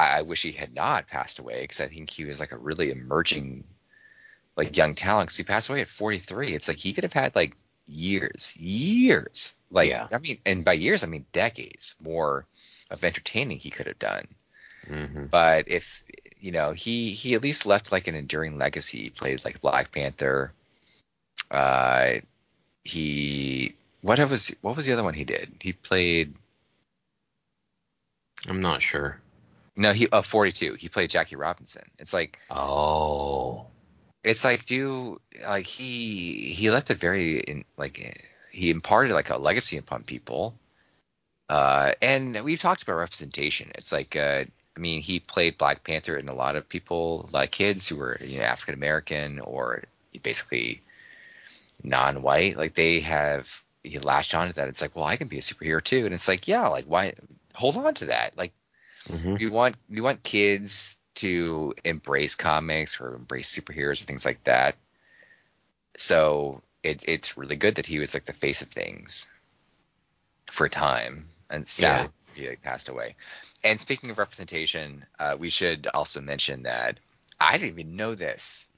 I, I wish he had not passed away because I think he was like a really emerging, like young talent. Because he passed away at 43. It's like he could have had like years, years. Like Yeah. I mean, and by years I mean decades more of entertaining he could have done. Mm-hmm. But if you know, he he at least left like an enduring legacy. He played like Black Panther. Uh, he what was what was the other one he did? He played I'm not sure. No he uh 42. He played Jackie Robinson. It's like Oh. it's like do like he he left a very in, like he imparted like a legacy upon people. Uh, and we've talked about representation. It's like uh, I mean, he played Black Panther, and a lot of people, like kids who were you know African American or basically non-white, like they have he latched onto that. It's like, well, I can be a superhero too, and it's like, yeah, like why hold on to that? Like Mm-hmm. you want you want kids to embrace comics or embrace superheroes or things like that. So it, it's really good that he was like the face of things for a time, and sad he like, passed away. And speaking of representation, uh, we should also mention that I didn't even know this,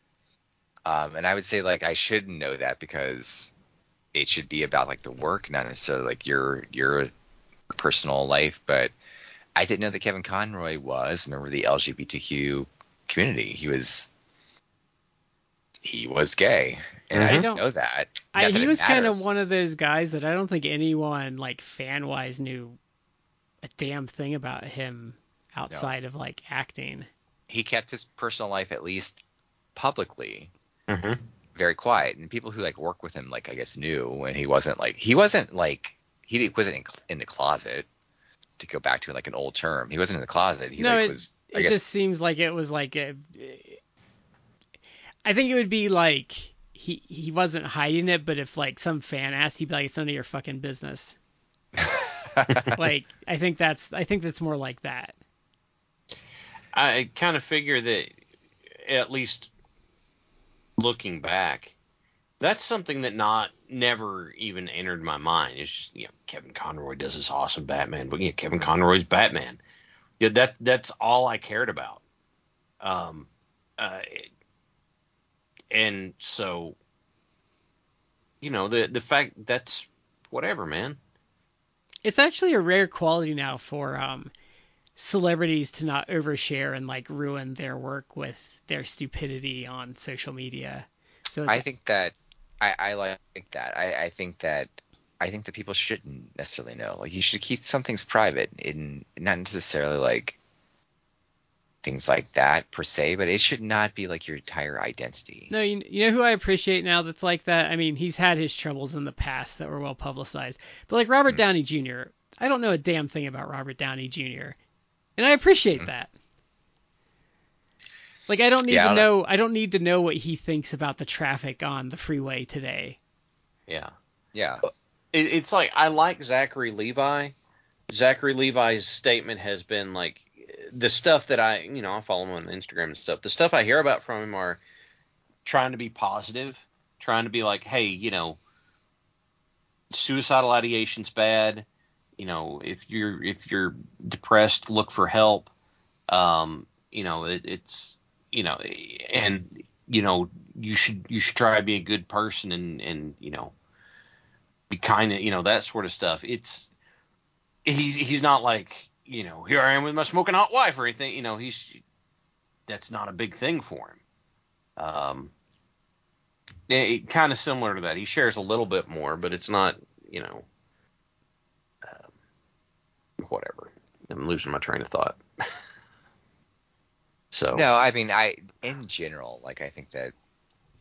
um, and I would say like I should know that because it should be about like the work, not necessarily like your your personal life, but I didn't know that Kevin Conroy was a member of the LGBTQ community. He was he was gay, and Mhm. I I didn't don't- know that. I, Not that he was kind of one of those guys that I don't think anyone like fan wise knew a damn thing about him outside of like acting. He kept his personal life at least publicly Mm-hmm. very quiet, and people who like work with him, like I guess, knew when he wasn't like he wasn't like he wasn't in, in the closet. To go back to like an old term, he wasn't in the closet. He no, like it, was. I it guess just seems like it was like a. I think it would be like he he wasn't hiding it, but if like some fan asked, he'd be like, "It's none of your fucking business." like I think that's I think that's more like that. I kind of figure that at least looking back, that's something that not never even entered my mind. It's just you know Kevin Conroy does this awesome Batman, but you know, Kevin Conroy's Batman. Yeah, that that's all I cared about. Um, uh, and so you know the the fact that's whatever, man. It's actually a rare quality now for um celebrities to not overshare and like ruin their work with their stupidity on social media. So I think that I, I like that. I, I think that I think that people shouldn't necessarily know. Like you should keep some things private, in not necessarily like things like that per se, but it should not be like your entire identity. no, you, you know who I appreciate now that's like that. I mean, he's had his troubles in the past that were well publicized, but like Robert Hmm. Downey Jr. I don't know a damn thing about Robert Downey Jr. and I appreciate Hmm. that. Like I don't need Yeah, to don't- know I don't need to know what he thinks about the traffic on the freeway today. Yeah. Yeah. it, it's like I like Zachary Levi. Zachary Levi's statement has been like the stuff that I, you know, I follow him on Instagram and stuff. The stuff I hear about from him are trying to be positive, trying to be like, hey, you know, suicidal ideation's bad. You know, if you're if you're depressed, look for help. Um, you know, it, it's you know, and you know, you should you should try to be a good person and and you know, be kind of you know that sort of stuff. It's he's he's not like you know here I am with my smoking hot wife or anything. You know, he's that's not a big thing for him. Um, it, kind of similar to that. He shares a little bit more, but it's not you know, um, whatever. I'm losing my train of thought. so No, I mean, I in general, like I think that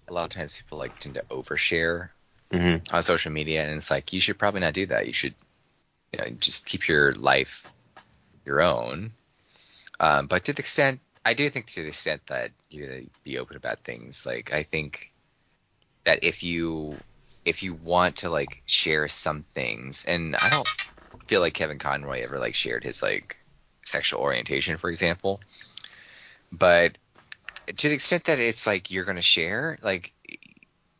a lot of times people like tend to overshare mhm. on social media, and it's like you should probably not do that. You should, you know, just keep your life your own. Um, but to the extent, I do think to the extent that you're gonna be open about things, like I think that if you if you want to like share some things, and I don't feel like Kevin Conroy ever like shared his like sexual orientation, for example, but to the extent that it's like you're gonna share, like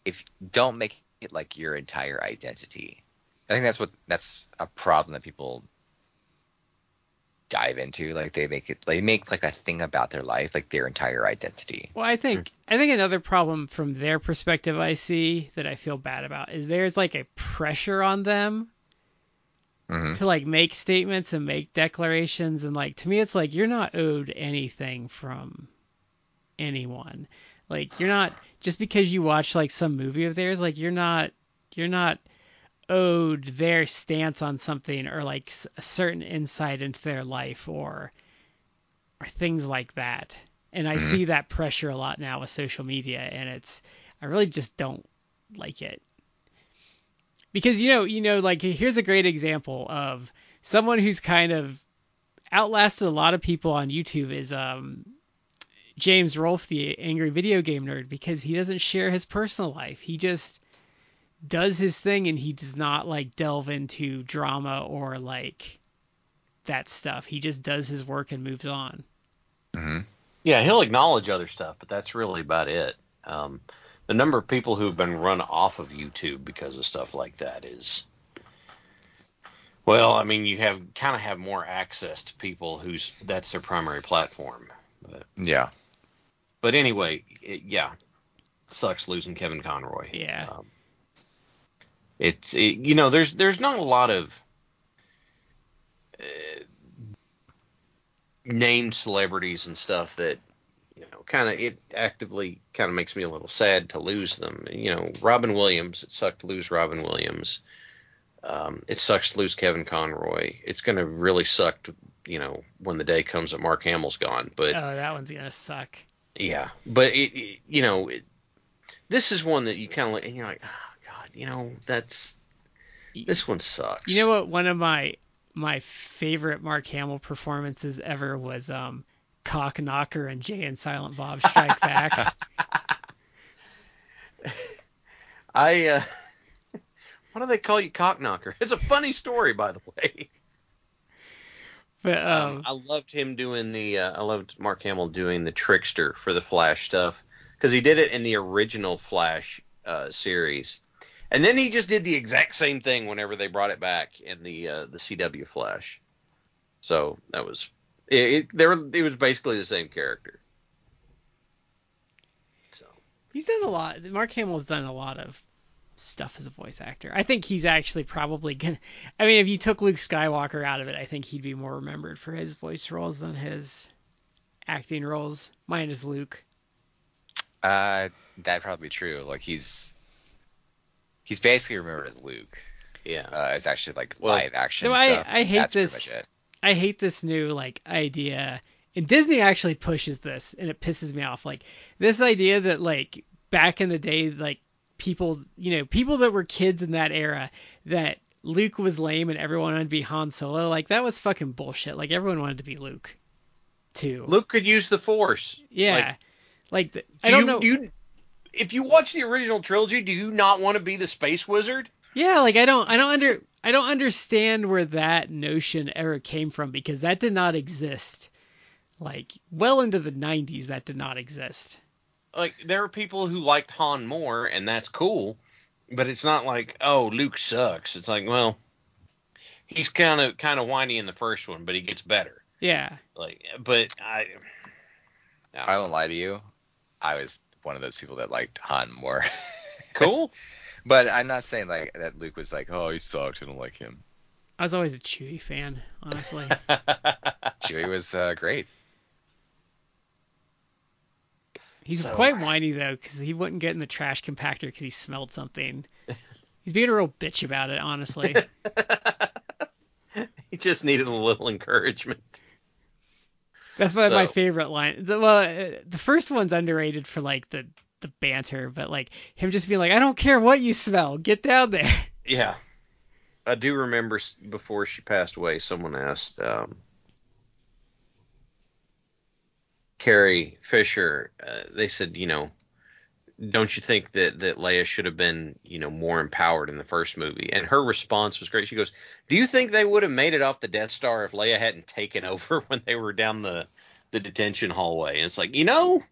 if don't make it like your entire identity. I think that's what that's a problem that people dive into. Like they make it they make like a thing about their life, like their entire identity. Well, I think hmm. I think another problem from their perspective I see that I feel bad about is there's like a pressure on them hmm to like make statements and make declarations and like to me it's like you're not owed anything from anyone. Like you're not just because you watch like some movie of theirs like you're not you're not owed their stance on something or like a certain insight into their life or or things like that. And I Mhm. see that pressure a lot now with social media and it's I really just don't like it. Because you know, you know like here's a great example of someone who's kind of outlasted a lot of people on YouTube is um James Rolfe, the angry video game nerd, because he doesn't share his personal life. He just does his thing and he does not like delve into drama or like that stuff. He just does his work and moves on. hmm Yeah, he'll acknowledge other stuff, but that's really about it. Um, the number of people who have been run off of YouTube because of stuff like that is, well, I mean, you have kind of have more access to people whose that's their primary platform. But, Yeah. but anyway, it, yeah, sucks losing Kevin Conroy. Yeah. Um, it's it, you know there's there's not a lot of uh, named celebrities and stuff that you know kind of it actively kind of makes me a little sad to lose them. You know, Robin Williams, it sucked to lose Robin Williams. Um, it sucks to lose Kevin Conroy. It's gonna really suck, to, you know, when the day comes that Mark Hamill's gone. But Oh, that one's gonna suck. yeah, but it, it you know, it, this is one that you kind of like, and you're like, oh god, you know, that's this one sucks. You know what? One of my my favorite Mark Hamill performances ever was um Cocknocker and Jay and Silent Bob Strike Back. I uh, why do they call you Cocknocker? It's a funny story, by the way. but Um, um, I loved him doing the. Uh, I loved Mark Hamill doing the trickster for the Flash stuff because he did it in the original Flash uh, series, and then he just did the exact same thing whenever they brought it back in the uh, the CW Flash. So that was it. it there, it was basically the same character. So he's done a lot. Mark Hamill's done a lot of stuff as a voice actor. I think he's actually probably gonna. I mean, if you took Luke Skywalker out of it, I think he'd be more remembered for his voice roles than his acting roles. Mine is Luke. Uh, that'd probably be true. Like he's he's basically remembered as Luke. yeah, Uh, it's actually like Well, live action No, I- stuff. I hate That's this- Pretty much it. I hate this new like idea. And Disney actually pushes this and it pisses me off. Like this idea that like back in the day like people, you know, people that were kids in that era that Luke was lame and everyone wanted to be Han Solo, like that was fucking bullshit. Like everyone wanted to be Luke too. Luke could use the Force. yeah. Like, the, Do I don't you, know. do you, if you watch the original trilogy, do you not want to be the space wizard? Yeah, like I don't I don't under I don't understand where that notion ever came from because that did not exist. Like well into the 90s that did not exist. Like there are people who liked Han more, and that's cool. But it's not like, oh, Luke sucks. It's like, well, he's kind of kind of whiny in the first one, but he gets better. Yeah. Like, but I, I won't lie to you. I was one of those people that liked Han more. cool. But I'm not saying like that Luke was like, oh, he sucks. I don't like him. I was always a Chewie fan, honestly. Chewie was uh, great. He's So- quite whiny though cuz he wouldn't get in the trash compactor cuz he smelled something. He's being a real bitch about it, honestly. He just needed a little encouragement. That's one of my favorite line. The, well, uh, the first one's underrated for like the the banter, but like him just being like, "I don't care what you smell, get down there." Yeah. I do remember before she passed away, someone asked um, Carrie Fisher. Uh, they said, you know, don't you think that that Leia should have been, you know, more empowered in the first movie? And her response was great. She goes, "Do you think they would have made it off the Death Star if Leia hadn't taken over when they were down the the detention hallway?" And it's like, you know,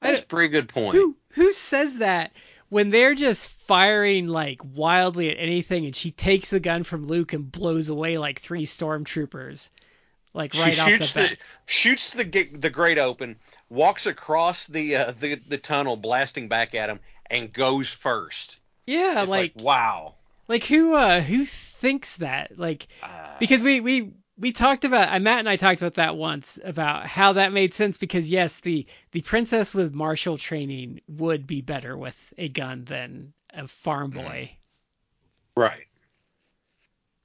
that's a pretty good point. Who who says that when they're just firing like wildly at anything, and she takes the gun from Luke and blows away like three stormtroopers, like right she off shoots the the, bat. shoots the the grate open, walks across the uh, the the tunnel, blasting back at him, and goes first. yeah, It's like like, wow. like who uh who thinks that like Uh, because we we we talked about uh, Matt and I talked about that once about how that made sense because yes the the princess with martial training would be better with a gun than a farm mm. boy. right.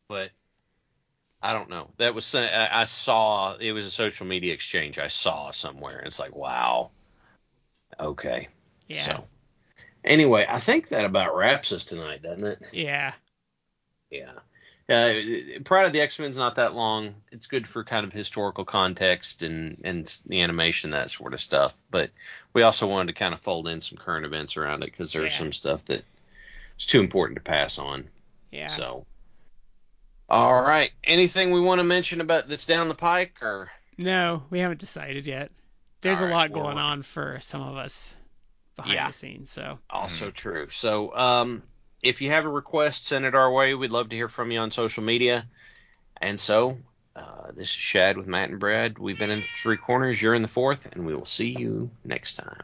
But I don't know. That was uh, I I saw it was a social media exchange I saw somewhere. It's like wow. Okay. Yeah. So anyway, I think that about wraps us tonight, doesn't it? Yeah. Yeah. Uh, Pryde of the X Men's not that long. It's good for kind of historical context and and the animation that sort of stuff. But we also wanted to kind of fold in some current events around it because there's Yeah. some stuff that is too important to pass on. Yeah. So. All right. Anything we want to mention about that's down the pike or? No, we haven't decided yet. There's All a right, lot well, going on for some of us behind Yeah. the scenes, so Also true. So, um, if you have a request, send it our way. We'd love to hear from you on social media. And so, uh, this is Shad with Matt and Brad. We've been in three corners. You're in the fourth, and we will see you next time.